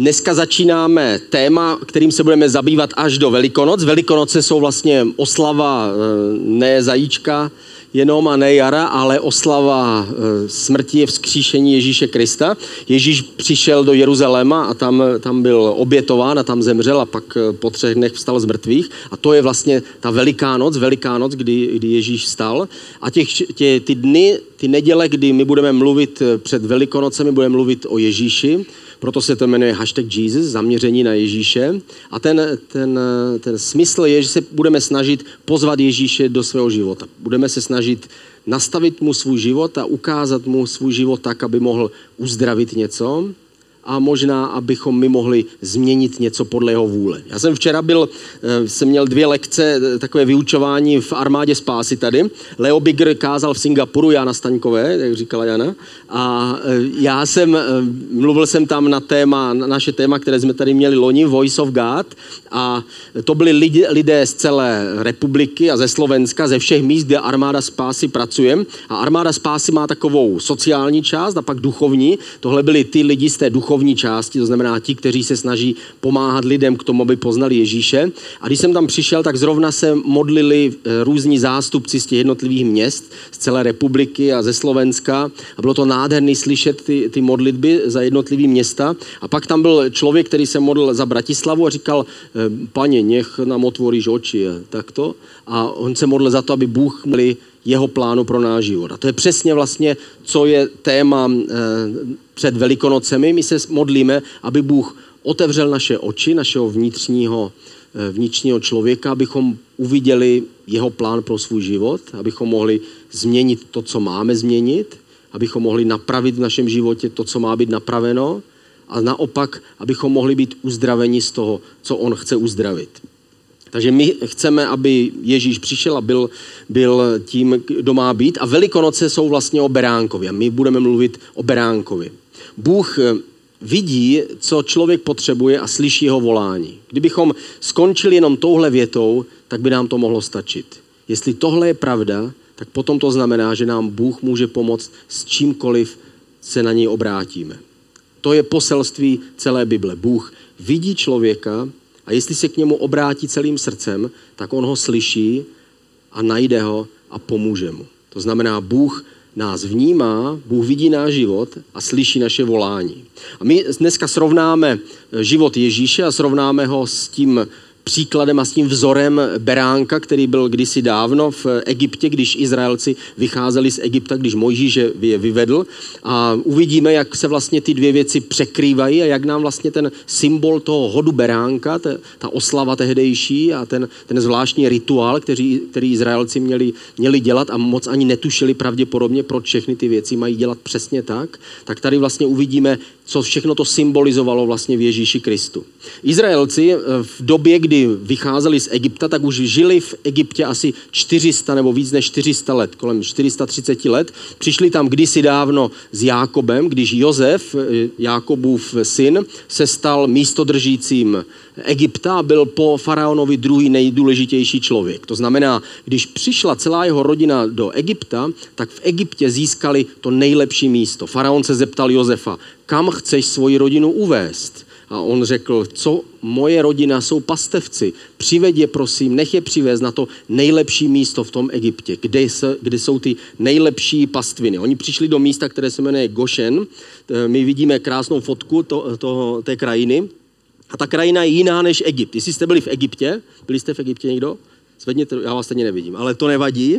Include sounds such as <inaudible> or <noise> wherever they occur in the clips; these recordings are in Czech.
Dneska začínáme téma, kterým se budeme zabývat až do Velikonoc. Velikonoce jsou vlastně oslava eh, ne zajíčka, jenom a ne jara, ale oslava eh, smrti, vzkříšení Ježíše Krista. Ježíš přišel do Jeruzaléma a tam, tam byl obětován a tam zemřel a pak eh, po třech dnech vstal z mrtvých. A to je vlastně ta veliká noc, veliká noc, kdy, kdy Ježíš vstal. A těch, tě, ty dny, ty neděle, kdy my budeme mluvit před Velikonocemi, budeme mluvit o Ježíši, proto se to jmenuje hashtag Jesus, zaměření na Ježíše. A ten, ten, ten smysl je, že se budeme snažit pozvat Ježíše do svého života. Budeme se snažit nastavit mu svůj život a ukázat mu svůj život tak, aby mohl uzdravit něco a možná, abychom my mohli změnit něco podle jeho vůle. Já jsem včera byl, eh, jsem měl dvě lekce, eh, takové vyučování v armádě spásy tady. Leo Bigger kázal v Singapuru, Jana Staňkové, jak říkala Jana. A eh, já jsem, mluvil jsem tam na téma, na naše téma, které jsme tady měli loni, Voice of God. A to byli lidi, lidé z celé republiky a ze Slovenska, ze všech míst, kde armáda spásy pracuje. A armáda spásy má takovou sociální část a pak duchovní. Tohle byli ty lidi z té duchovní duchovní části, to znamená ti, kteří se snaží pomáhat lidem k tomu, aby poznali Ježíše. A když jsem tam přišel, tak zrovna se modlili eh, různí zástupci z těch jednotlivých měst, z celé republiky a ze Slovenska. A bylo to nádherný slyšet ty, ty modlitby za jednotlivý města. A pak tam byl člověk, který se modlil za Bratislavu a říkal, eh, paně, nech nám otvoríš oči. Takto. A on se modlil za to, aby Bůh měli jeho plánu pro náš život. A to je přesně vlastně, co je téma eh, před Velikonocemi. My se modlíme, aby Bůh otevřel naše oči, našeho vnitřního, eh, vnitřního člověka, abychom uviděli jeho plán pro svůj život, abychom mohli změnit to, co máme změnit, abychom mohli napravit v našem životě to, co má být napraveno a naopak, abychom mohli být uzdraveni z toho, co on chce uzdravit. Takže my chceme, aby Ježíš přišel a byl, byl tím, kdo má být. A Velikonoce jsou vlastně o beránkovi. A my budeme mluvit o beránkovi. Bůh eh, vidí, co člověk potřebuje a slyší jeho volání. Kdybychom skončili jenom touhle větou, tak by nám to mohlo stačit. Jestli tohle je pravda, tak potom to znamená, že nám Bůh může pomoct s čímkoliv se na něj obrátíme. To je poselství celé Bible. Bůh vidí člověka a jestli se k němu obrátí celým srdcem, tak on ho slyší a najde ho a pomůže mu. To znamená, Bůh nás vnímá, Bůh vidí náš život a slyší naše volání. A my dneska srovnáme život Ježíše a srovnáme ho s tím příkladem a s tím vzorem beránka, který byl kdysi dávno v Egyptě, když Izraelci vycházeli z Egypta, když Mojžíš je vyvedl. A uvidíme, jak se vlastně ty dvě věci překrývají a jak nám vlastně ten symbol toho hodu beránka, ta, ta oslava tehdejší a ten, ten zvláštní rituál, který, který Izraelci měli, měli dělat a moc ani netušili pravděpodobně, proč všechny ty věci mají dělat přesně tak, tak tady vlastně uvidíme, co všechno to symbolizovalo vlastně v Ježíši Kristu. Izraelci eh, v době, kdy vycházeli z Egypta, tak už žili v Egyptě asi 400 nebo víc než 400 let, kolem 430 let. Přišli tam kdysi dávno s Jákobem, když Jozef, eh, Jákobův syn, se stal místodržícím Egypta byl po faraonovi druhý nejdůležitější člověk. To znamená, když přišla celá jeho rodina do Egypta, tak v Egyptě získali to nejlepší místo. Faraon se zeptal Josefa, kam chceš svoji rodinu uvést? A on řekl, co moje rodina jsou pastevci, přived je prosím, nech je přivést na to nejlepší místo v tom Egyptě, kde, se, kde jsou ty nejlepší pastviny. Oni přišli do místa, které se jmenuje Goshen, my vidíme krásnou fotku to, to, té krajiny, a ta krajina je jiná než Egypt. Jestli jste byli v Egyptě, byli jste v Egyptě někdo? Zvedněte, já vás stejně nevidím, ale to nevadí.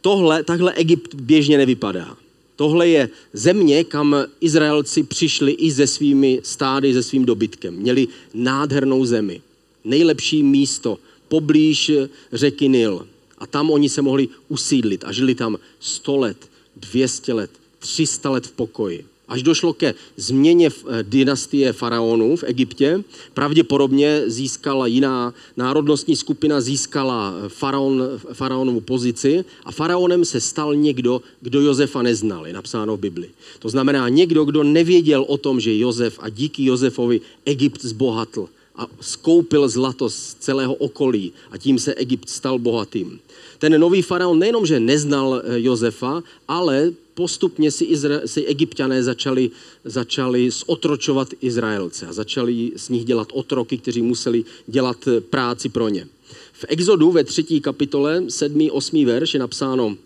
Tohle, takhle Egypt běžně nevypadá. Tohle je země, kam Izraelci přišli i se svými stády, se svým dobytkem. Měli nádhernou zemi. Nejlepší místo poblíž řeky Nil. A tam oni se mohli usídlit a žili tam 100 let, 200 let, 300 let v pokoji až došlo ke změně eh, dynastie faraonů v Egyptě, pravděpodobně získala jiná národnostní skupina, získala eh, faraon, faraonovu pozici a faraonem se stal někdo, kdo Josefa neznal, je napsáno v Bibli. To znamená někdo, kdo nevěděl o tom, že Josef a díky Josefovi Egypt zbohatl a skoupil zlato z celého okolí a tím se Egypt stal bohatým. Ten nový faraon nejenom, že neznal eh, Josefa, ale postupně si, Izra- si egyptiané začali, začali zotročovat Izraelce a začali z nich dělat otroky, kteří museli dělat eh, práci pro ně. V Exodu ve třetí kapitole, sedmý, osmý verš je napsáno,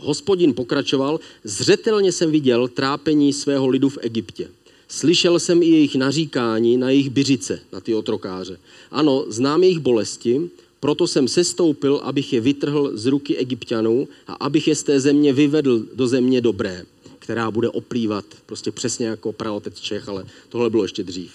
Hospodin pokračoval, zřetelně jsem viděl trápení svého lidu v Egyptě. Slyšel jsem i jejich naříkání na jejich byřice, na ty otrokáře. Ano, znám jejich bolesti, proto jsem sestoupil, abych je vytrhl z ruky egyptianů a abych je z té země vyvedl do země dobré, která bude oplývat prostě přesně jako praotec Čech, ale tohle bylo ještě dřív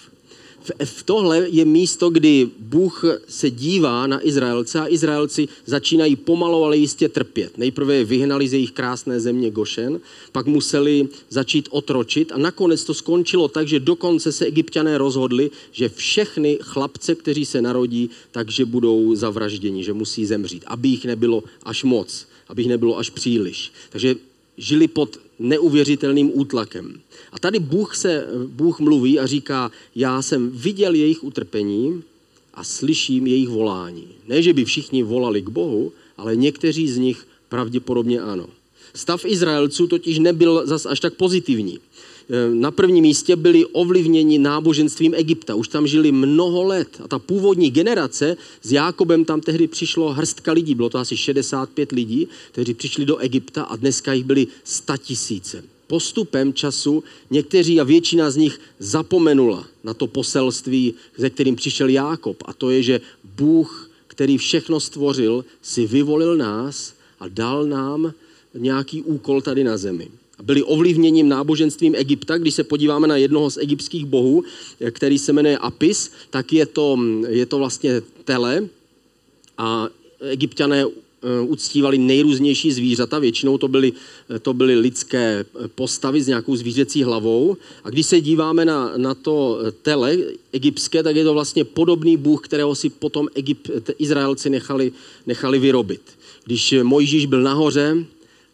v tohle je místo, kdy Bůh se dívá na Izraelce a Izraelci začínají pomalu, ale jistě trpět. Nejprve je vyhnali z jejich krásné země Gošen, pak museli začít otročit a nakonec to skončilo tak, že dokonce se egyptiané rozhodli, že všechny chlapce, kteří se narodí, takže budou zavražděni, že musí zemřít, aby jich nebylo až moc, aby jich nebylo až příliš. Takže žili pod neuvěřitelným útlakem. A tady Bůh, se, Bůh mluví a říká, já jsem viděl jejich utrpení a slyším jejich volání. Ne, že by všichni volali k Bohu, ale někteří z nich pravděpodobně ano. Stav Izraelců totiž nebyl zas až tak pozitivní. E, na prvním místě byli ovlivněni náboženstvím Egypta. Už tam žili mnoho let. A ta původní generace s Jákobem tam tehdy přišlo hrstka lidí. Bylo to asi 65 lidí, kteří přišli do Egypta a dneska jich byli 100 tisíce postupem času někteří a většina z nich zapomenula na to poselství, ze kterým přišel Jákob. A to je, že Bůh, který všechno stvořil, si vyvolil nás a dal nám nějaký úkol tady na zemi. Byli ovlivněním náboženstvím Egypta. Když se podíváme na jednoho z egyptských bohů, který se jmenuje Apis, tak je to, je to vlastně tele a egyptiané Eh, uctívali nejrůznější zvířata, většinou to byly, to byly lidské postavy s nějakou zvířecí hlavou. A když se díváme na, na to tele egyptské, tak je to vlastně podobný bůh, kterého si potom Egypt, Izraelci nechali, nechali vyrobit. Když Mojžíš byl nahoře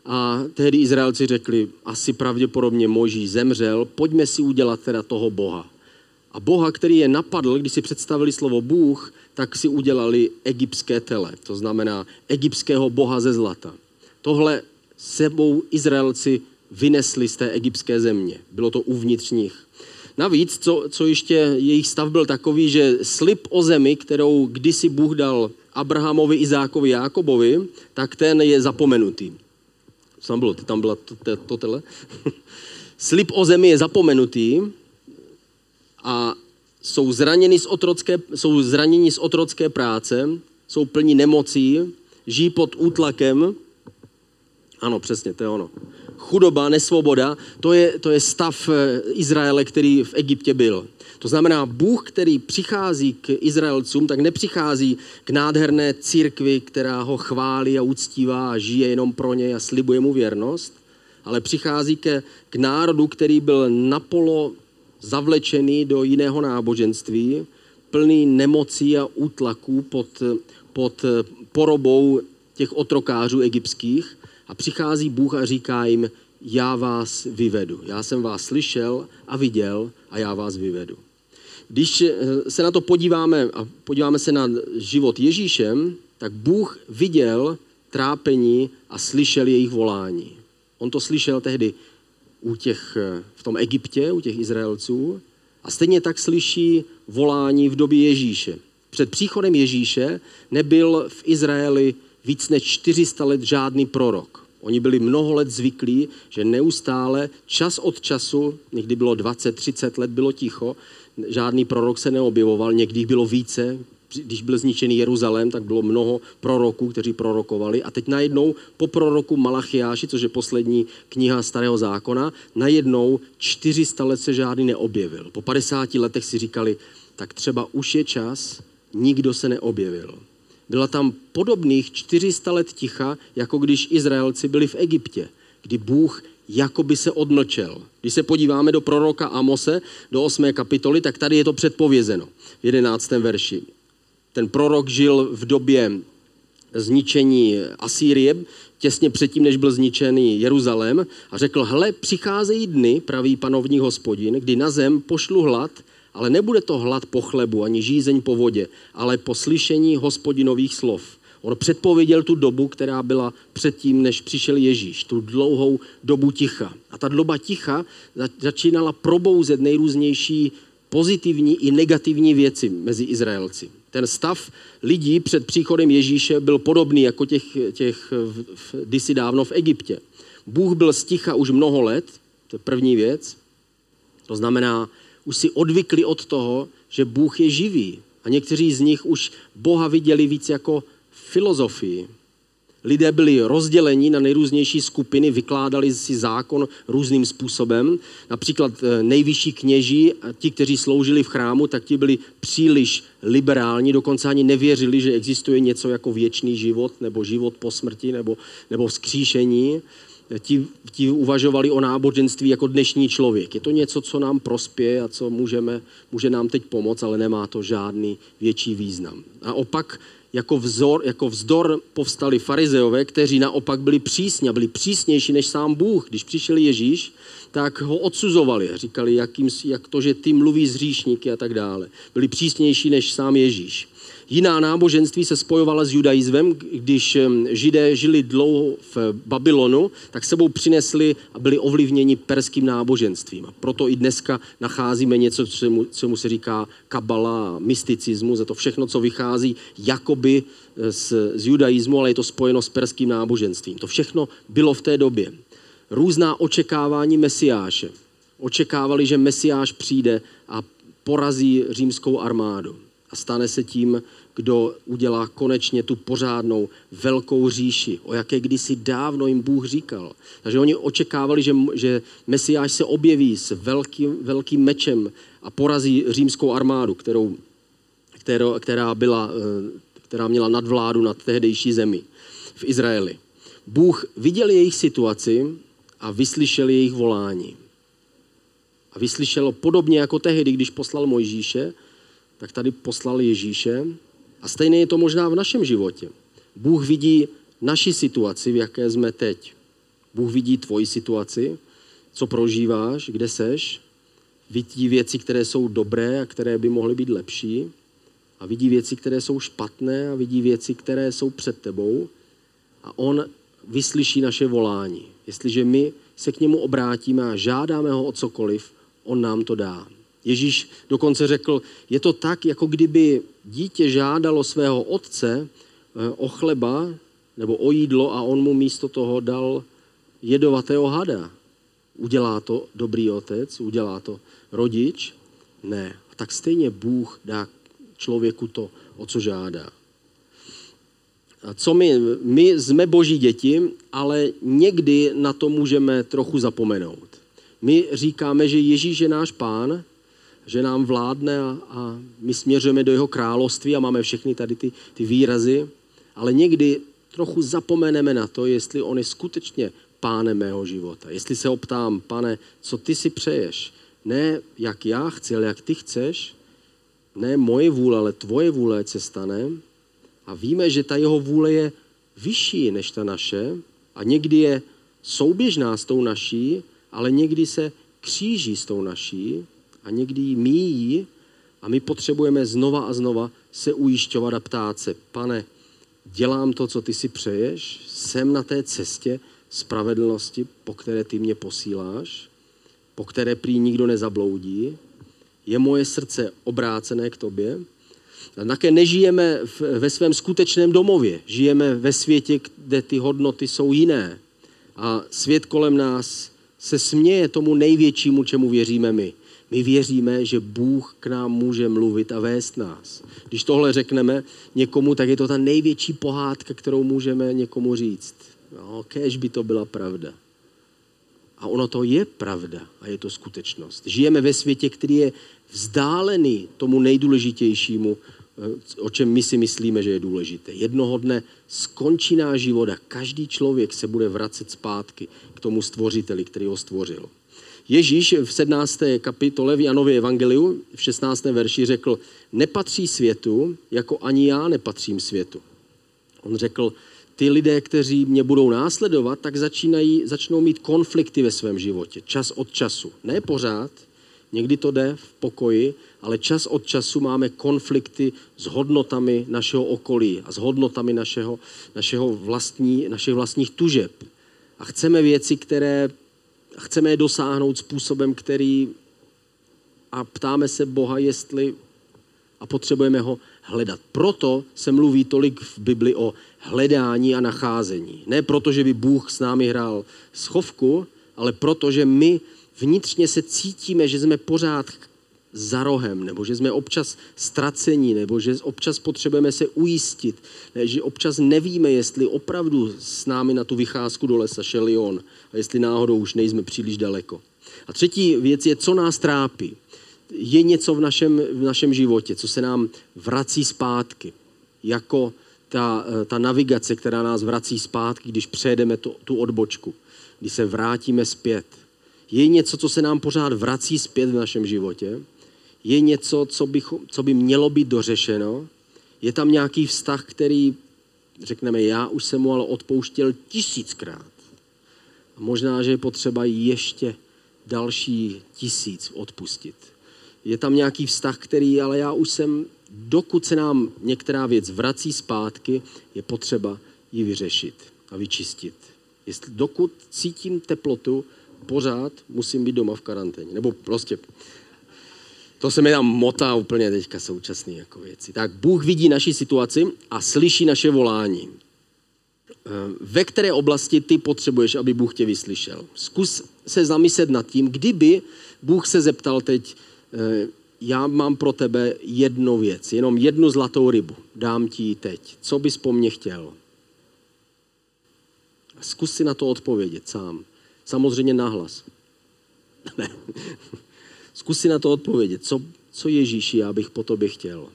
a tehdy Izraelci řekli, asi pravděpodobně Mojžíš zemřel, pojďme si udělat teda toho boha. A boha, který je napadl, když si představili slovo Bůh, tak si udělali egyptské tele, to znamená egyptského boha ze zlata. Tohle sebou Izraelci vynesli z té egyptské země. Bylo to uvnitř nich. Navíc, co, co ještě jejich stav byl takový, že slib o zemi, kterou kdysi Bůh dal Abrahamovi, Izákovi, Jákobovi, tak ten je zapomenutý. Tam bylo? Ty tam byla to, to, to tele? <laughs> slib o zemi je zapomenutý a jsou zraněni z otrocké, jsou zraněni z otrocké práce, jsou plní nemocí, žijí pod útlakem. Ano, přesně, to je ono. Chudoba, nesvoboda, to je, to je stav eh, Izraele, který v Egyptě byl. To znamená, Bůh, který přichází k Izraelcům, tak nepřichází k nádherné církvi, která ho chválí a uctívá a žije jenom pro něj a slibuje mu věrnost, ale přichází ke, k národu, který byl napolo zavlečený do jiného náboženství, plný nemocí a útlaků pod, pod porobou těch otrokářů egyptských a přichází Bůh a říká jim, já vás vyvedu. Já jsem vás slyšel a viděl a já vás vyvedu. Když se na to podíváme a podíváme se na život Ježíšem, tak Bůh viděl trápení a slyšel jejich volání. On to slyšel tehdy u těch, eh, v tom Egyptě, u těch Izraelců a stejně tak slyší volání v době Ježíše. Před příchodem Ježíše nebyl v Izraeli víc než 400 let žádný prorok. Oni byli mnoho let zvyklí, že neustále, čas od času, někdy bylo 20-30 let, bylo ticho, žádný prorok se neobjevoval, někdy bylo více, když byl zničený Jeruzalém, tak bylo mnoho proroků, kteří prorokovali. A teď najednou po proroku Malachiáši, což je poslední kniha Starého zákona, najednou 400 let se žádný neobjevil. Po 50 letech si říkali, tak třeba už je čas, nikdo se neobjevil. Byla tam podobných 400 let ticha, jako když Izraelci byli v Egyptě, kdy Bůh jako by se odmlčel. Když se podíváme do proroka Amose, do 8. kapitoly, tak tady je to předpovězeno v 11. verši ten prorok žil v době zničení Asýrie, těsně předtím, než byl zničený Jeruzalém a řekl, hle, přicházejí dny, pravý panovní hospodin, kdy na zem pošlu hlad Ale nebude to hlad po chlebu, ani žízeň po vodě, ale po slyšení hospodinových slov. On předpověděl tu dobu, která byla předtím, než přišel Ježíš, tu dlouhou dobu ticha. A ta doba ticha začínala probouzet nejrůznější pozitivní i negativní věci mezi Izraelci. Ten stav lidí před příchodem Ježíše byl podobný jako těch, těch v, v, kdysi dávno v Egyptě. Bůh byl sticha už mnoho let, to je první věc. To znamená, už si odvykli od toho, že Bůh je živý. A někteří z nich už Boha viděli víc jako filozofii. Lidé byli rozděleni na nejrůznější skupiny, vykládali si zákon různým způsobem. Například eh, nejvyšší kněží, ti, kteří sloužili v chrámu, tak ti byli příliš liberální, dokonce ani nevěřili, že existuje něco jako věčný život, nebo život po smrti, nebo, nebo vzkříšení. Ti, ti uvažovali o náboženství jako dnešní člověk. Je to něco, co nám prospěje a co můžeme, může nám teď pomoct, ale nemá to žádný větší význam. A opak jako, vzor, jako vzdor povstali farizeové, kteří naopak byli přísní a byli přísnější než sám Bůh. Když přišel Ježíš, tak ho odsuzovali. Říkali, jak, jim, jak to, že ty mluví z hříšníky a tak dále. Byli přísnější než sám Ježíš. Jiná náboženství se spojovala s judaismem, když židé žili dlouho v Babylonu, tak sebou přinesli a byli ovlivněni perským náboženstvím. A proto i dneska nacházíme něco, co se říká kabala, mysticismus, a to všechno, co vychází jakoby z, z judaismu, ale je to spojeno s perským náboženstvím. To všechno bylo v té době. Různá očekávání Mesiáše. Očekávali, že Mesiáš přijde a porazí římskou armádu a stane se tím, kdo udělá konečně tu pořádnou velkou říši, o jaké kdysi dávno jim Bůh říkal. Takže oni očekávali, že, že Mesiáš se objeví s velkým, velkým mečem a porazí římskou armádu, kterou, kterou, která, byla, eh, která měla nadvládu nad tehdejší zemi v Izraeli. Bůh viděl jejich situaci a vyslyšel jejich volání. A vyslyšel podobně jako tehdy, když poslal Mojžíše, tak tady poslal Ježíše. A stejně je to možná v našem životě. Bůh vidí naši situaci, v jaké jsme teď. Bůh vidí tvoji situaci, co prožíváš, kde seš. Vidí věci, které jsou dobré a které by mohly být lepší. A vidí věci, které jsou špatné a vidí věci, které jsou před tebou. A on vyslyší naše volání. Jestliže my se k němu obrátíme a žádáme ho o cokoliv, on nám to dá. Ježíš dokonce řekl, je to tak, jako kdyby dítě žádalo svého otce eh, o chleba nebo o jídlo a on mu místo toho dal jedovatého hada. Udělá to dobrý otec, udělá to rodič? Ne. A tak stejně Bůh dá člověku to, o co žádá. A co my? My jsme boží děti, ale někdy na to můžeme trochu zapomenout. My říkáme, že Ježíš je náš pán, že nám vládne a, a my směřujeme do jeho království a máme všechny tady ty, ty výrazy, ale někdy trochu zapomeneme na to, jestli on je skutečně pánem mého života. Jestli se optám, pane, co ty si přeješ? Ne jak já chci, ale jak ty chceš. Ne moje vůle, ale tvoje vůle se stane. A víme, že ta jeho vůle je vyšší než ta naše a někdy je souběžná s tou naší, ale někdy se kříží s tou naší a někdy ji míjí a my potřebujeme znova a znova se ujišťovat a ptát se, pane, dělám to, co ty si přeješ, jsem na té cestě spravedlnosti, po které ty mě posíláš, po které prý nikdo nezabloudí, je moje srdce obrácené k tobě. A také nežijeme ve svém skutečném domově. Žijeme ve světě, kde ty hodnoty jsou jiné. A svět kolem nás se směje tomu největšímu, čemu věříme my. My věříme, že Bůh k nám může mluvit a vést nás. Když tohle řekneme někomu, tak je to ta největší pohádka, kterou můžeme někomu říct. No, kež by to byla pravda. A ono to je pravda a je to skutečnost. Žijeme ve světě, který je vzdálený tomu nejdůležitějšímu, eh, o čem my si myslíme, že je důležité. Jednoho dne skončí náš život a každý člověk se bude vracet zpátky k tomu stvořiteli, který ho stvořil. Ježíš v 17. kapitole v Janově evangeliu v 16. verši řekl, nepatří světu, jako ani já nepatřím světu. On řekl, ty lidé, kteří mě budou následovat, tak začínají, začnou mít konflikty ve svém životě, čas od času. Ne pořád, někdy to jde v pokoji, ale čas od času máme konflikty s hodnotami našeho okolí a s hodnotami našeho, našeho vlastní, našich vlastních tužeb. A chceme věci, které chceme je dosáhnout způsobem, který a ptáme se Boha, jestli a potřebujeme ho hledat. Proto se mluví tolik v Bibli o hledání a nacházení. Ne proto, že by Bůh s námi hrál schovku, ale proto, že my vnitřně se cítíme, že jsme pořád za rohem, nebo že jsme občas ztracení, nebo že občas potřebujeme se ujistit, ne, že občas nevíme, jestli opravdu s námi na tu vycházku do lesa šel on a jestli náhodou už nejsme příliš daleko. A třetí věc je, co nás trápí. Je něco v našem, v našem životě, co se nám vrací zpátky, jako ta, ta navigace, která nás vrací zpátky, když přejedeme tu, tu odbočku, když se vrátíme zpět. Je něco, co se nám pořád vrací zpět v našem životě je něco, co, bych, co by mělo být dořešeno. Je tam nějaký vztah, který, řekneme, já už jsem mu ale odpouštěl tisíckrát. A možná, že je potřeba ještě další tisíc odpustit. Je tam nějaký vztah, který, ale já už jsem, dokud se nám některá věc vrací zpátky, je potřeba ji vyřešit a vyčistit. Jestli dokud cítím teplotu, pořád musím být doma v karanténě. Nebo prostě to se mi tam motá úplně teďka současné jako věci. Tak Bůh vidí naši situaci a slyší naše volání. Eh, ve které oblasti ty potřebuješ, aby Bůh tě vyslyšel? Zkus se zamyslet nad tím, kdyby Bůh se zeptal teď, eh, já mám pro tebe jednu věc, jenom jednu zlatou rybu, dám ti ji teď. Co bys po mně chtěl? Zkus si na to odpovědět sám. Samozřejmě nahlas. <laughs> Ne. Zkus si na to odpovědět. Co, co Ježíši já bych po tobě chtěl?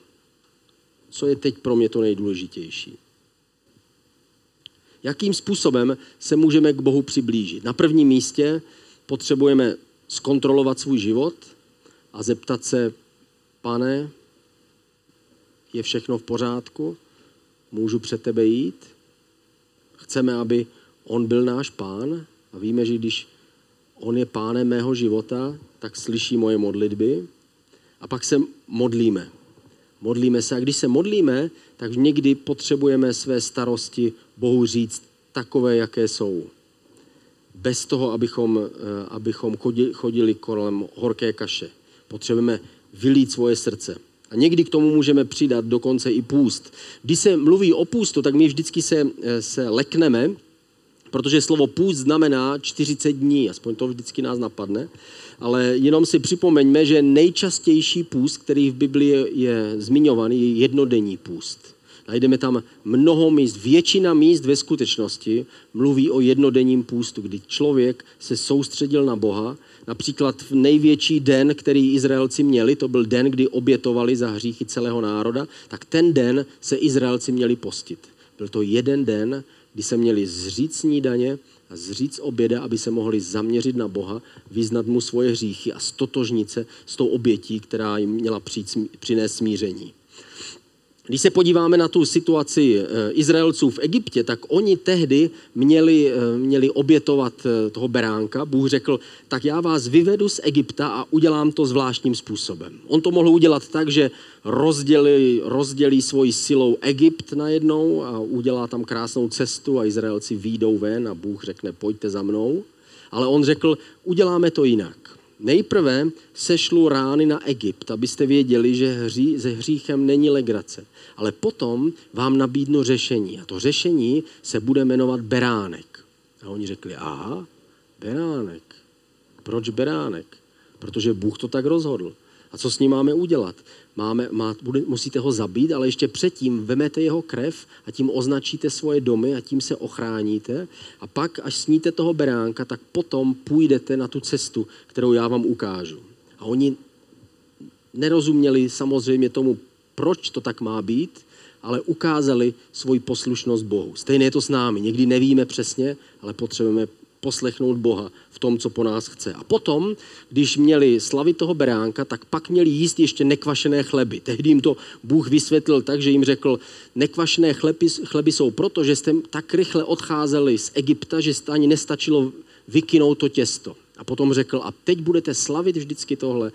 Co je teď pro mě to nejdůležitější? Jakým způsobem se můžeme k Bohu přiblížit? Na prvním místě potřebujeme zkontrolovat svůj život a zeptat se, pane, je všechno v pořádku? Můžu před tebe jít? Chceme, aby on byl náš pán a víme, že když on je pánem mého života, tak slyší moje modlitby a pak se modlíme. Modlíme se a když se modlíme, tak někdy potřebujeme své starosti Bohu říct takové, jaké jsou. Bez toho, abychom, eh, abychom chodili, kolem horké kaše. Potřebujeme vylít svoje srdce. A někdy k tomu můžeme přidat dokonce i půst. Když se mluví o půstu, tak my vždycky se, eh, se lekneme, protože slovo půst znamená 40 dní, aspoň to vždycky nás napadne. Ale jenom si připomeňme, že nejčastější půst, který v Biblii je zmiňovaný, je jednodenní půst. Najdeme tam mnoho míst, většina míst ve skutečnosti mluví o jednodenním půstu, kdy člověk se soustředil na Boha. Například v největší den, který Izraelci měli, to byl den, kdy obětovali za hříchy celého národa, tak ten den se Izraelci měli postit. Byl to jeden den, kdy se měli zřít snídaně a zříct oběda, aby se mohli zaměřit na Boha, vyznat mu svoje hříchy a stotožnit se s tou obětí, která jim měla přinést smíření. Když se podíváme na tu situaci eh, Izraelců v Egyptě, tak oni tehdy měli, eh, měli obětovat eh, toho beránka. Bůh řekl, tak já vás vyvedu z Egypta a udělám to zvláštním způsobem. On to mohl udělat tak, že rozdělí, rozdělí svoji silou Egypt najednou a udělá tam krásnou cestu a Izraelci výjdou ven a Bůh řekne, pojďte za mnou. Ale on řekl, uděláme to jinak. Nejprve sešlu rány na Egypt, abyste věděli, že hří, se hříchem není legrace. Ale potom vám nabídnu řešení. A to řešení se bude jmenovat beránek. A oni řekli, aha, beránek. Proč beránek? Protože Bůh to tak rozhodl. A co s ním máme udělat? Máme, má, bude, musíte ho zabít, ale ještě předtím vemete jeho krev a tím označíte svoje domy a tím se ochráníte. A pak, až sníte toho beránka, tak potom půjdete na tu cestu, kterou já vám ukážu. A oni nerozuměli samozřejmě tomu, proč to tak má být, ale ukázali svoji poslušnost Bohu. Stejně je to s námi. Někdy nevíme přesně, ale potřebujeme poslechnout Boha v tom, co po nás chce. A potom, když měli slavit toho beránka, tak pak měli jíst ještě nekvašené chleby. Tehdy jim to Bůh vysvětlil tak, že jim řekl, nekvašené chleby, chleby jsou proto, že jste tak rychle odcházeli z Egypta, že jste ani nestačilo vykynout to těsto. A potom řekl, a teď budete slavit vždycky tohle,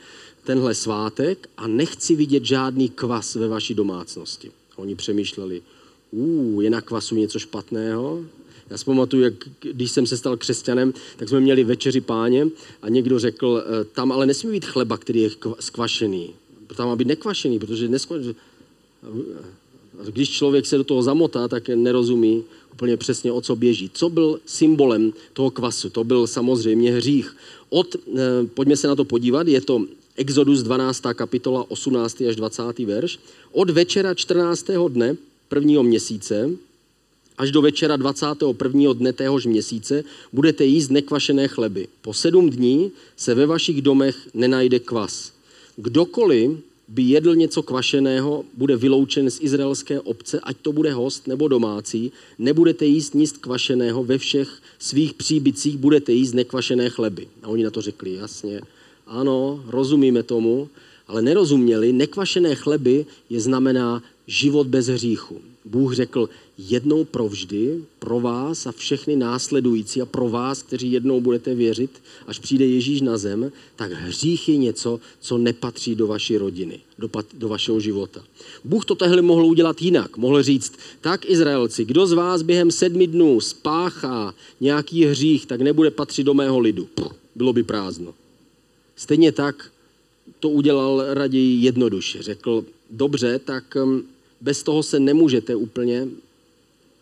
tenhle svátek a nechci vidět žádný kvas ve vaší domácnosti. A oni přemýšleli, uh, je na kvasu něco špatného? Já si pamatuju, jak když jsem se stal křesťanem, tak jsme měli večeři páně a někdo řekl, eh, tam ale nesmí být chleba, který je skvašený. Tam má být nekvašený, protože neskvašený. Když člověk se do toho zamotá, tak nerozumí úplně přesně, o co běží. Co byl symbolem toho kvasu? To byl samozřejmě hřích. Od, eh, pojďme se na to podívat, je to Exodus 12. kapitola 18. až 20. verš. Od večera 14. dne prvního měsíce až do večera 21. dne téhož měsíce budete jíst nekvašené chleby. Po sedm dní se ve vašich domech nenajde kvas. Kdokoliv by jedl něco kvašeného, bude vyloučen z izraelské obce, ať to bude host nebo domácí. Nebudete jíst nic kvašeného, ve všech svých příbycích budete jíst nekvašené chleby. A oni na to řekli, jasně, ano, rozumíme tomu, ale nerozuměli, nekvašené chleby je znamená život bez hříchu. Bůh řekl jednou provždy pro vás a všechny následující a pro vás, kteří jednou budete věřit, až přijde Ježíš na zem, tak hřích je něco, co nepatří do vaší rodiny, do, do vašeho života. Bůh to tehle mohl udělat jinak. Mohl říct, tak Izraelci, kdo z vás během sedmi dnů spáchá nějaký hřích, tak nebude patřit do mého lidu. Puh, bylo by prázdno. Stejně tak to udělal raději jednoduše. Řekl, dobře, tak um, bez toho se nemůžete úplně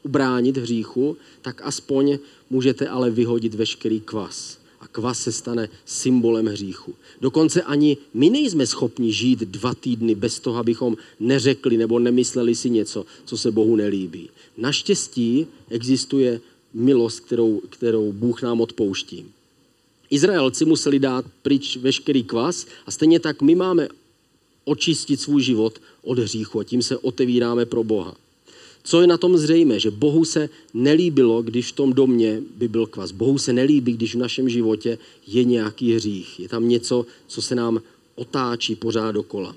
ubránit hříchu, tak aspoň můžete ale vyhodit veškerý kvas. A kvas se stane symbolem hříchu. Dokonce ani my nejsme schopni žít dva týdny bez toho, abychom neřekli nebo nemysleli si něco, co se Bohu nelíbí. Naštěstí existuje milost, kterou, kterou Bůh nám odpouští. Izraelci museli dát pryč veškerý kvas a stejně tak my máme očistit svůj život od hříchu a tím se otevíráme pro Boha. Co je na tom zřejmé? Že Bohu se nelíbilo, když v tom domě by byl kvas. Bohu se nelíbí, když v našem životě je nějaký hřích. Je tam něco, co se nám otáčí pořád dokola.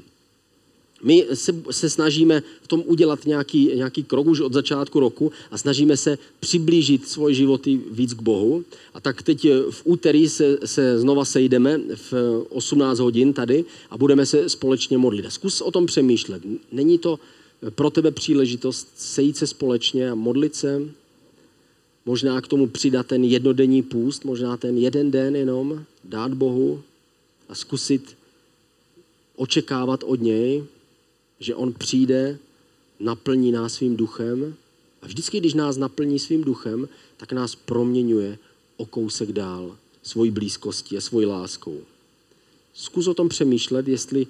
My se, se snažíme v tom udělat nějaký, nějaký krok už od začátku roku a snažíme se přiblížit svoje životy víc k Bohu. A tak teď v úterý se, se znova sejdeme v 18 hodin tady a budeme se společně modlit. Zkus o tom přemýšlet. Není to pro tebe příležitost sejít se společně a modlit se? Možná k tomu přidat ten jednodenní půst, možná ten jeden den jenom dát Bohu a zkusit očekávat od něj, že on přijde, naplní nás svým duchem a vždycky, když nás naplní svým duchem, tak nás proměňuje o kousek dál svojí blízkostí a svojí láskou. Zkus o tom přemýšlet, jestli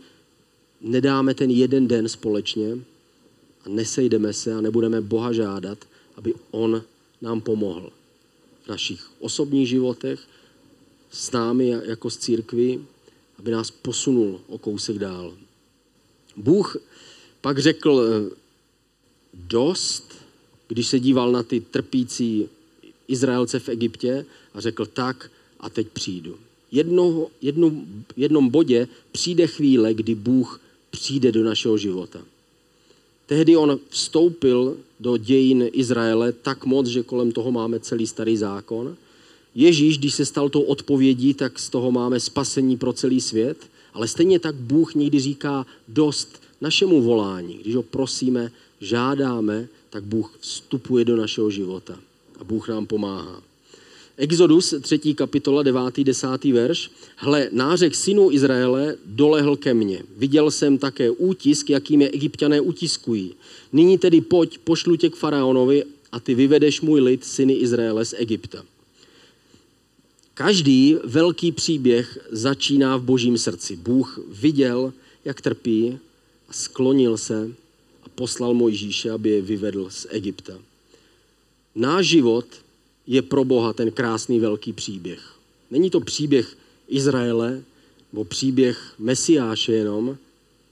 nedáme ten jeden den společně a nesejdeme se a nebudeme Boha žádat, aby On nám pomohl v našich osobních životech, s námi jako s církví, aby nás posunul o kousek dál. Bůh pak řekl eh, dost, když se díval na ty trpící Izraelce v Egyptě a řekl tak a teď přijdu. Jedno, jednu, jednom bodě přijde chvíle, kdy Bůh přijde do našeho života. Tehdy on vstoupil do dějin Izraele tak moc, že kolem toho máme celý starý zákon. Ježíš, když se stal tou odpovědí, tak z toho máme spasení pro celý svět. Ale stejně tak Bůh někdy říká dost našemu volání. Když ho prosíme, žádáme, tak Bůh vstupuje do našeho života a Bůh nám pomáhá. Exodus 3. kapitola 9. 10. verš. Hle, nářek synů Izraele dolehl ke mně. Viděl jsem také útisk, jakým je egyptiané utiskují. Nyní tedy pojď, pošlu tě k faraonovi a ty vyvedeš můj lid, syny Izraele z Egypta. Každý velký příběh začíná v božím srdci. Bůh viděl, jak trpí a sklonil se a poslal Mojžíše, aby je vyvedl z Egypta. Náš život je pro Boha ten krásný velký příběh. Není to příběh Izraele nebo příběh Mesiáše jenom.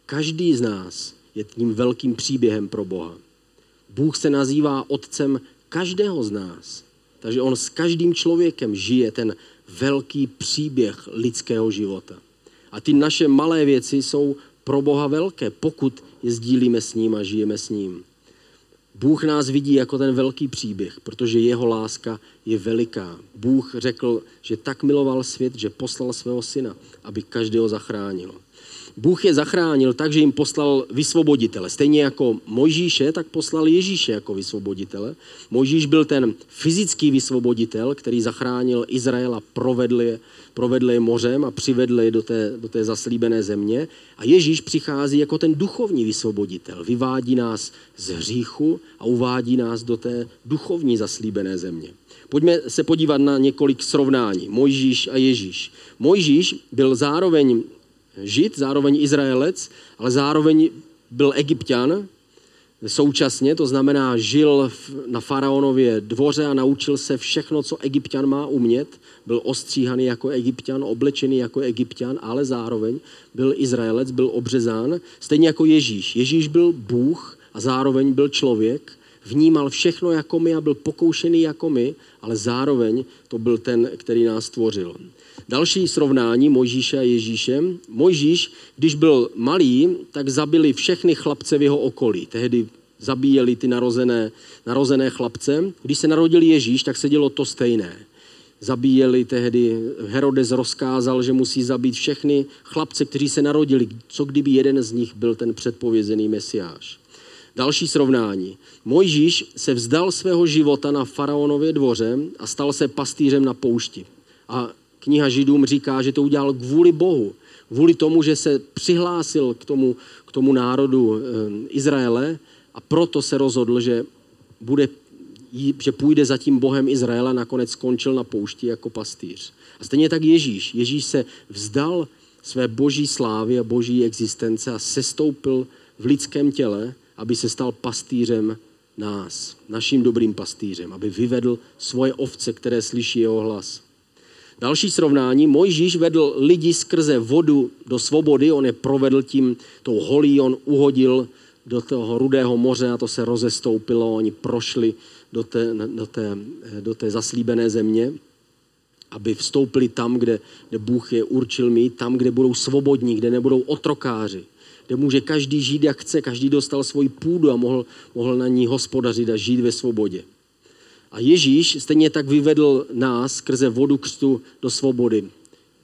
Každý z nás je tím velkým příběhem pro Boha. Bůh se nazývá otcem každého z nás. Takže on s každým člověkem žije ten velký příběh lidského života. A ty naše malé věci jsou pro Boha velké, pokud je sdílíme s ním a žijeme s ním. Bůh nás vidí jako ten velký příběh, protože jeho láska je veliká. Bůh řekl, že tak miloval svět, že poslal svého syna, aby každého zachránil. Bůh je zachránil tak, že jim poslal vysvoboditele. Stejně jako Mojžíše, tak poslal Ježíše jako vysvoboditele. Mojžíš byl ten fyzický vysvoboditel, který zachránil Izrael a provedl je, provedl je mořem a přivedl je do té, do té zaslíbené země. A Ježíš přichází jako ten duchovní vysvoboditel. Vyvádí nás z hříchu a uvádí nás do té duchovní zaslíbené země. Pojďme se podívat na několik srovnání. Mojžíš a Ježíš. Mojžíš byl zároveň Žid, zároveň Izraelec, ale zároveň byl egyptian současně, to znamená, žil na faraonově dvoře a naučil se všechno, co egyptian má umět. Byl ostříhaný jako egyptian, oblečený jako egyptian, ale zároveň byl Izraelec, byl obřezán, stejně jako Ježíš. Ježíš byl Bůh a zároveň byl člověk, vnímal všechno jako my a byl pokoušený jako my, ale zároveň to byl ten, který nás stvořil. Další srovnání Mojžíše a Ježíše. Mojžíš, když byl malý, tak zabili všechny chlapce v jeho okolí. Tehdy zabíjeli ty narozené, narozené chlapce. Když se narodil Ježíš, tak se dělo to stejné. Zabíjeli tehdy, Herodes rozkázal, že musí zabít všechny chlapce, kteří se narodili, co kdyby jeden z nich byl ten předpovězený mesiáš. Další srovnání. Mojžíš se vzdal svého života na faraonově dvoře a stal se pastýřem na poušti. A kniha Židům říká, že to udělal kvůli Bohu. Kvůli tomu, že se přihlásil k tomu, k tomu národu eh, Izraele a proto se rozhodl, že, bude, že půjde za tím Bohem Izraela, nakonec skončil na poušti jako pastýř. A stejně tak Ježíš. Ježíš se vzdal své boží slávy a boží existence a sestoupil v lidském těle, aby se stal pastýřem nás, naším dobrým pastýřem, aby vyvedl svoje ovce, které slyší jeho hlas. Další srovnání, Mojžíš vedl lidi skrze vodu do svobody, on je provedl tím tou holí, on uhodil do toho rudého moře a to se rozestoupilo, oni prošli do té, do té, do té zaslíbené země, aby vstoupili tam, kde, kde Bůh je určil mít, tam, kde budou svobodní, kde nebudou otrokáři, kde může každý žít, jak chce, každý dostal svoji půdu a mohl, mohl na ní hospodařit a žít ve svobodě. A Ježíš stejně tak vyvedl nás skrze vodu křtu do svobody.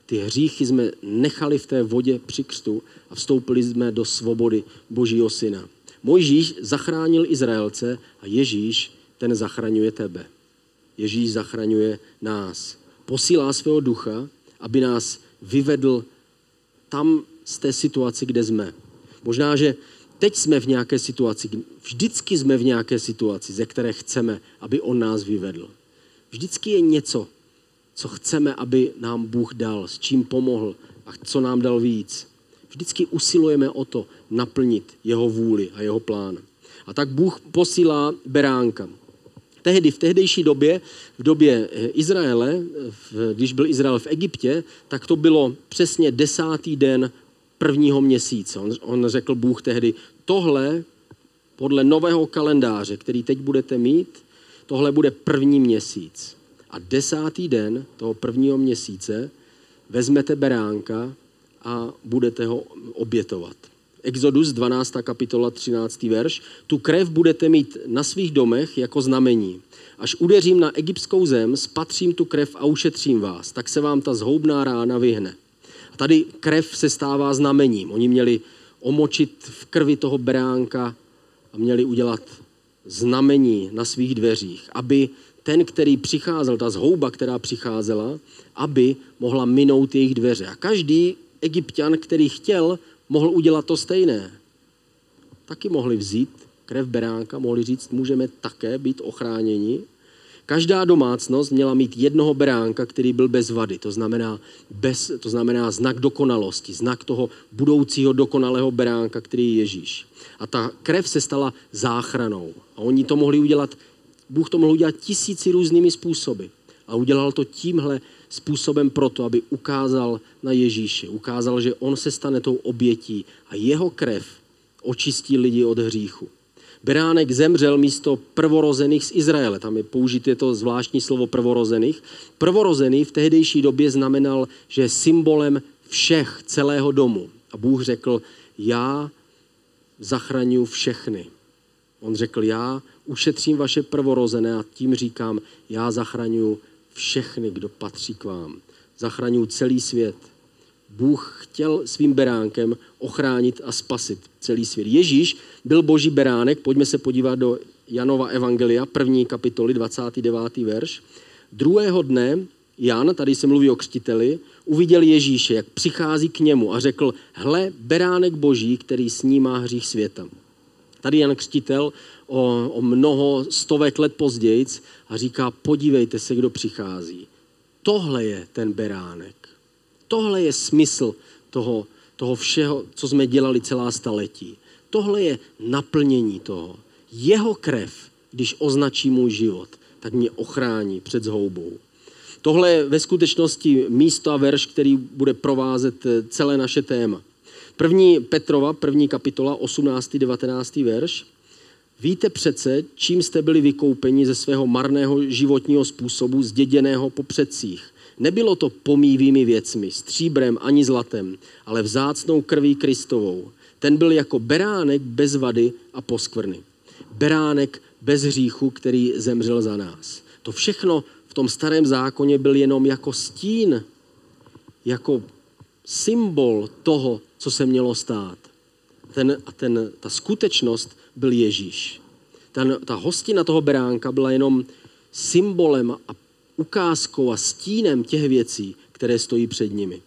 Ty hříchy jsme nechali v té vodě při křtu a vstoupili jsme do svobody Božího syna. Mojžíš zachránil Izraelce a Ježíš ten zachraňuje tebe. Ježíš zachraňuje nás. Posílá svého ducha, aby nás vyvedl tam z té situace, kde jsme. Možná, že teď jsme v nějaké situaci, vždycky jsme v nějaké situaci, ze které chceme, aby on nás vyvedl. Vždycky je něco, co chceme, aby nám Bůh dal, s čím pomohl a co nám dal víc. Vždycky usilujeme o to naplnit jeho vůli a jeho plán. A tak Bůh posílá beránka. Tehdy, v tehdejší době, v době eh, Izraele, když byl Izrael v Egyptě, tak to bylo přesně desátý den prvního měsíce. On, on řekl Bůh tehdy, tohle podle nového kalendáře, který teď budete mít, tohle bude první měsíc. A desátý den toho prvního měsíce vezmete beránka a budete ho obětovat. Exodus 12. kapitola 13. verš. Tu krev budete mít na svých domech jako znamení. Až udeřím na egyptskou zem, spatřím tu krev a ušetřím vás, tak se vám ta zhoubná rána vyhne. A tady krev se stává znamením. Oni měli omočit v krvi toho beránka a měli udělat znamení na svých dveřích, aby ten, který přicházel, ta zhouba, která přicházela, aby mohla minout jejich dveře. A každý egyptian, který chtěl, mohl udělat to stejné. Taky mohli vzít krev beránka, mohli říct, můžeme také být ochráněni Každá domácnost měla mít jednoho beránka, který byl bez vady, to znamená, bez, to znamená znak dokonalosti, znak toho budoucího dokonalého beránka, který je Ježíš. A ta krev se stala záchranou. A oni to mohli udělat, Bůh to mohl udělat tisíci různými způsoby. A udělal to tímhle způsobem proto, aby ukázal na Ježíše. Ukázal, že on se stane tou obětí a jeho krev očistí lidi od hříchu. Beránek zemřel místo prvorozených z Izraele. Tam je použité to zvláštní slovo prvorozených. Prvorozený v tehdejší době znamenal, že je symbolem všech celého domu. A Bůh řekl, já zachraňuji všechny. On řekl, já ušetřím vaše prvorozené a tím říkám, já zachraňuji všechny, kdo patří k vám. Zachraňuji celý svět. Bůh chtěl svým beránkem ochránit a spasit celý svět. Ježíš byl boží beránek, pojďme se podívat do Janova Evangelia, první kapitoly, 29. verš. Druhého dne Jan, tady se mluví o křtiteli, uviděl Ježíše, jak přichází k němu a řekl, hle, beránek boží, který snímá hřích světa. Tady Jan Křtitel o, o mnoho stovek let později a říká, podívejte se, kdo přichází. Tohle je ten beránek. Tohle je smysl toho, toho všeho, co jsme dělali celá staletí. Tohle je naplnění toho. Jeho krev, když označí můj život, tak mě ochrání před zhoubou. Tohle je ve skutečnosti místo a verš, který bude provázet eh, celé naše téma. První Petrova, první kapitola, 18. 19. verš. Víte přece, čím jste byli vykoupeni ze svého marného životního způsobu, zděděného po předcích. Nebylo to pomývými věcmi, stříbrem ani zlatem, ale vzácnou krví Kristovou. Ten byl jako beránek bez vady a poskvrny. Beránek bez hříchu, který zemřel za nás. To všechno v tom starém zákoně byl jenom jako stín, jako symbol toho, co se mělo stát. Ten, ten, ta skutečnost byl Ježíš. Ten, ta hostina toho beránka byla jenom symbolem a ukázkou a stínem těch věcí, které stojí před nimi.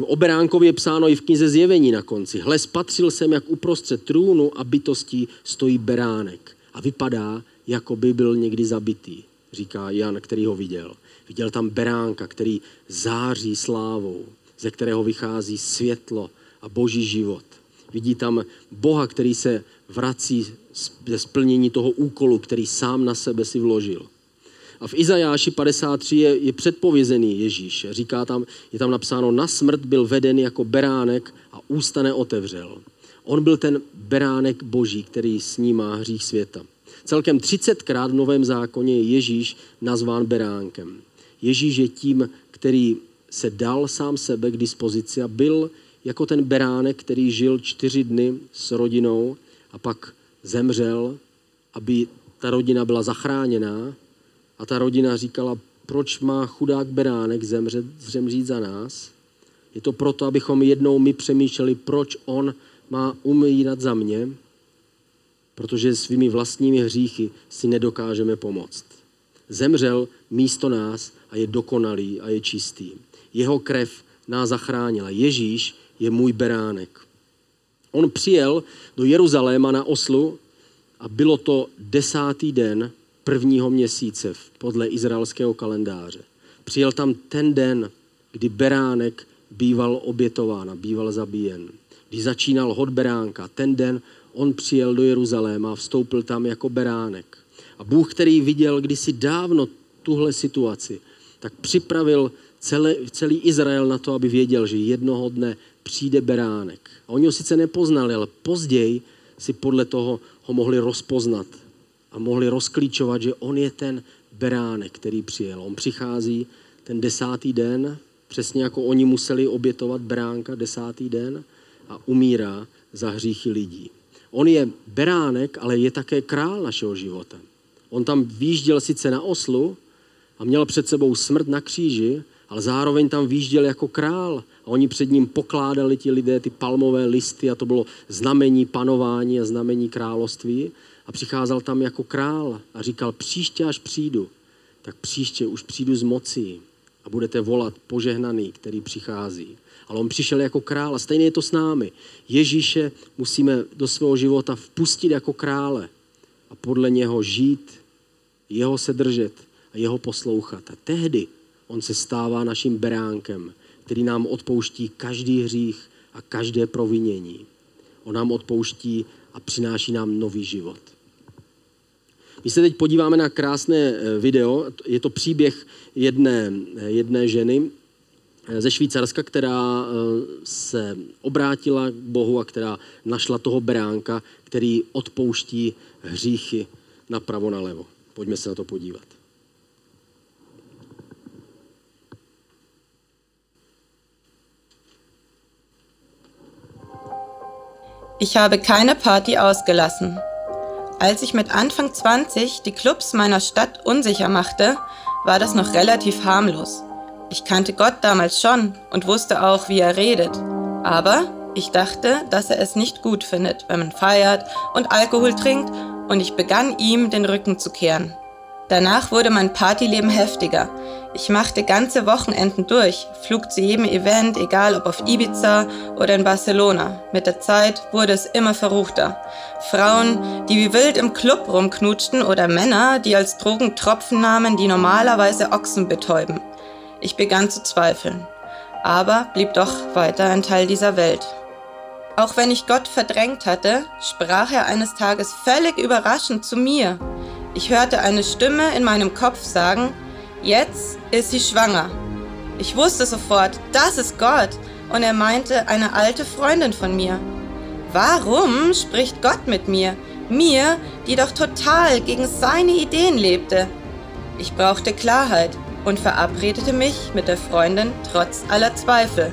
O beránkovi je psáno i v knize Zjevení na konci. Hle, spatřil jsem, jak uprostřed trůnu a bytostí stojí beránek. A vypadá, jako by byl někdy zabitý, říká Jan, který ho viděl. Viděl tam beránka, který září slávou, ze kterého vychází světlo a boží život. Vidí tam Boha, který se vrací ze splnění toho úkolu, který sám na sebe si vložil. A v Izajáši 53 je, je předpovězený Ježíš. Říká tam, je tam napsáno, na smrt byl veden jako beránek a ústa neotevřel. On byl ten beránek boží, který snímá hřích světa. Celkem 30krát v Novém zákoně je Ježíš nazván beránkem. Ježíš je tím, který se dal sám sebe k dispozici a byl jako ten beránek, který žil čtyři dny s rodinou a pak zemřel, aby ta rodina byla zachráněná a ta rodina říkala, proč má chudák beránek zemřet, zemřít za nás? Je to proto, abychom jednou my přemýšleli, proč on má umírat za mě, protože svými vlastními hříchy si nedokážeme pomoct. Zemřel místo nás a je dokonalý a je čistý. Jeho krev nás zachránila. Ježíš je můj beránek. On přijel do Jeruzaléma na oslu a bylo to desátý den prvního měsíce podle izraelského kalendáře. Přijel tam ten den, kdy beránek býval obětován a býval zabíjen. Když začínal hod beránka, ten den on přijel do Jeruzaléma a vstoupil tam jako beránek. A Bůh, který viděl kdysi dávno tuhle situaci, tak připravil celý, celý Izrael na to, aby věděl, že jednoho dne přijde beránek. A oni ho sice nepoznali, ale později si podle toho ho mohli rozpoznat a mohli rozklíčovat, že on je ten beránek, který přijel. On přichází ten desátý den, přesně jako oni museli obětovat beránka desátý den a umírá za hříchy lidí. On je beránek, ale je také král našeho života. On tam výjížděl sice na oslu a měl před sebou smrt na kříži, ale zároveň tam výjížděl jako král a oni před ním pokládali ti lidé ty palmové listy a to bylo znamení panování a znamení království a přicházel tam jako král a říkal, příště až přijdu, tak příště už přijdu z mocí a budete volat požehnaný, který přichází. Ale on přišel jako král a stejně je to s námi. Ježíše musíme do svého života vpustit jako krále a podle něho žít, jeho se držet a jeho poslouchat. A tehdy on se stává naším beránkem, který nám odpouští každý hřích a každé provinění. On nám odpouští a přináší nám nový život. My se teď podíváme na krásné eh, video. Je to příběh jedné, eh, jedné ženy eh, ze Švýcarska, která se obrátila k Bohu a která našla toho beránka, který odpouští hříchy napravo nalevo. Pojďme se na to podívat. Ich habe keine Party ausgelassen. Als ich mit Anfang 20 die Clubs meiner Stadt unsicher machte, war das noch relativ harmlos. Ich kannte Gott damals schon und wusste auch, wie er redet. Aber ich dachte, dass er es nicht gut findet, wenn man feiert und Alkohol trinkt, und ich begann ihm den Rücken zu kehren. Danach wurde mein Partyleben heftiger. Ich machte ganze Wochenenden durch, flog zu jedem Event, egal ob auf Ibiza oder in Barcelona. Mit der Zeit wurde es immer verruchter. Frauen, die wie wild im Club rumknutschten oder Männer, die als Drogen Tropfen nahmen, die normalerweise Ochsen betäuben. Ich begann zu zweifeln, aber blieb doch weiter ein Teil dieser Welt. Auch wenn ich Gott verdrängt hatte, sprach er eines Tages völlig überraschend zu mir. Ich hörte eine Stimme in meinem Kopf sagen, jetzt ist sie schwanger. Ich wusste sofort, das ist Gott und er meinte eine alte Freundin von mir. Warum spricht Gott mit mir? Mir, die doch total gegen seine Ideen lebte. Ich brauchte Klarheit und verabredete mich mit der Freundin trotz aller Zweifel.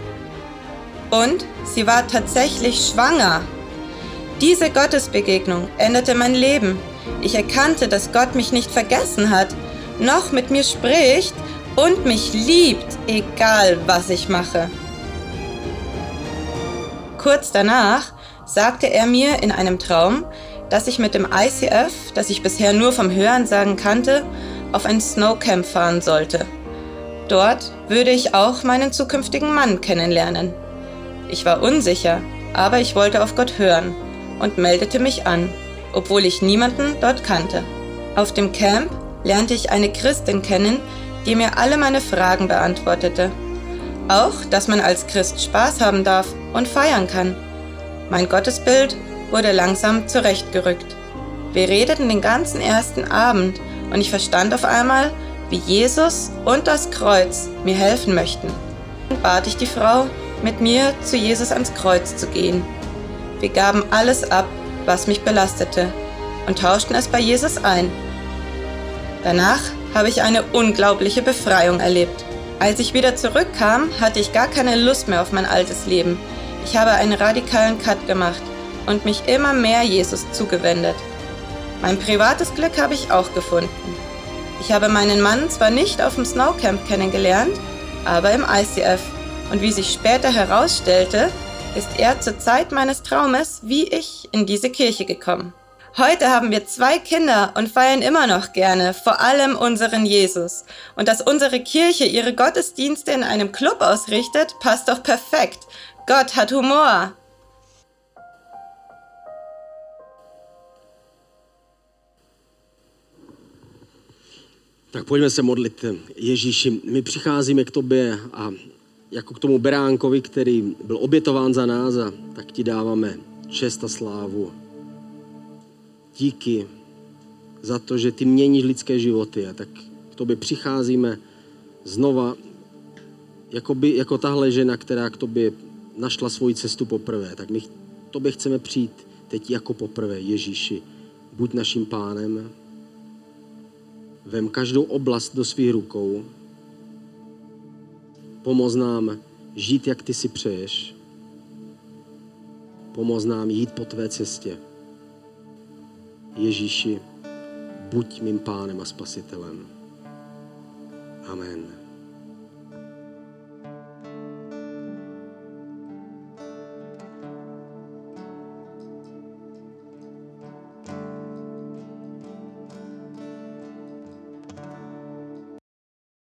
Und sie war tatsächlich schwanger. Diese Gottesbegegnung änderte mein Leben. Ich erkannte, dass Gott mich nicht vergessen hat, noch mit mir spricht und mich liebt, egal was ich mache. Kurz danach sagte er mir in einem Traum, dass ich mit dem ICF, das ich bisher nur vom Hörensagen kannte, auf ein Snowcamp fahren sollte. Dort würde ich auch meinen zukünftigen Mann kennenlernen. Ich war unsicher, aber ich wollte auf Gott hören und meldete mich an obwohl ich niemanden dort kannte. Auf dem Camp lernte ich eine Christin kennen, die mir alle meine Fragen beantwortete. Auch, dass man als Christ Spaß haben darf und feiern kann. Mein Gottesbild wurde langsam zurechtgerückt. Wir redeten den ganzen ersten Abend und ich verstand auf einmal, wie Jesus und das Kreuz mir helfen möchten. Dann bat ich die Frau, mit mir zu Jesus ans Kreuz zu gehen. Wir gaben alles ab was mich belastete, und tauschten es bei Jesus ein. Danach habe ich eine unglaubliche Befreiung erlebt. Als ich wieder zurückkam, hatte ich gar keine Lust mehr auf mein altes Leben. Ich habe einen radikalen Cut gemacht und mich immer mehr Jesus zugewendet. Mein privates Glück habe ich auch gefunden. Ich habe meinen Mann zwar nicht auf dem Snowcamp kennengelernt, aber im ICF. Und wie sich später herausstellte, ist er zur Zeit meines Traumes wie ich in diese Kirche gekommen. Heute haben wir zwei Kinder und feiern immer noch gerne, vor allem unseren Jesus. Und dass unsere Kirche ihre Gottesdienste in einem Club ausrichtet, passt doch perfekt. Gott hat Humor. Tak pojďme se modlit. Ježíši, my přicházíme k tobě a jako k tomu beránkovi, který byl obětován za nás a tak ti dáváme čest a slávu. Díky za to, že ty měníš lidské životy a tak k tobě přicházíme znova jakoby, jako tahle žena, která k tobě našla svoji cestu poprvé. Tak my k tobě chceme přijít teď jako poprvé. Ježíši, buď naším pánem, vem každou oblast do svých rukou, Pomoz nám žít, jak ty si přeješ. Pomoz nám jít po tvé cestě. Ježíši, buď mým pánem a spasitelem. Amen.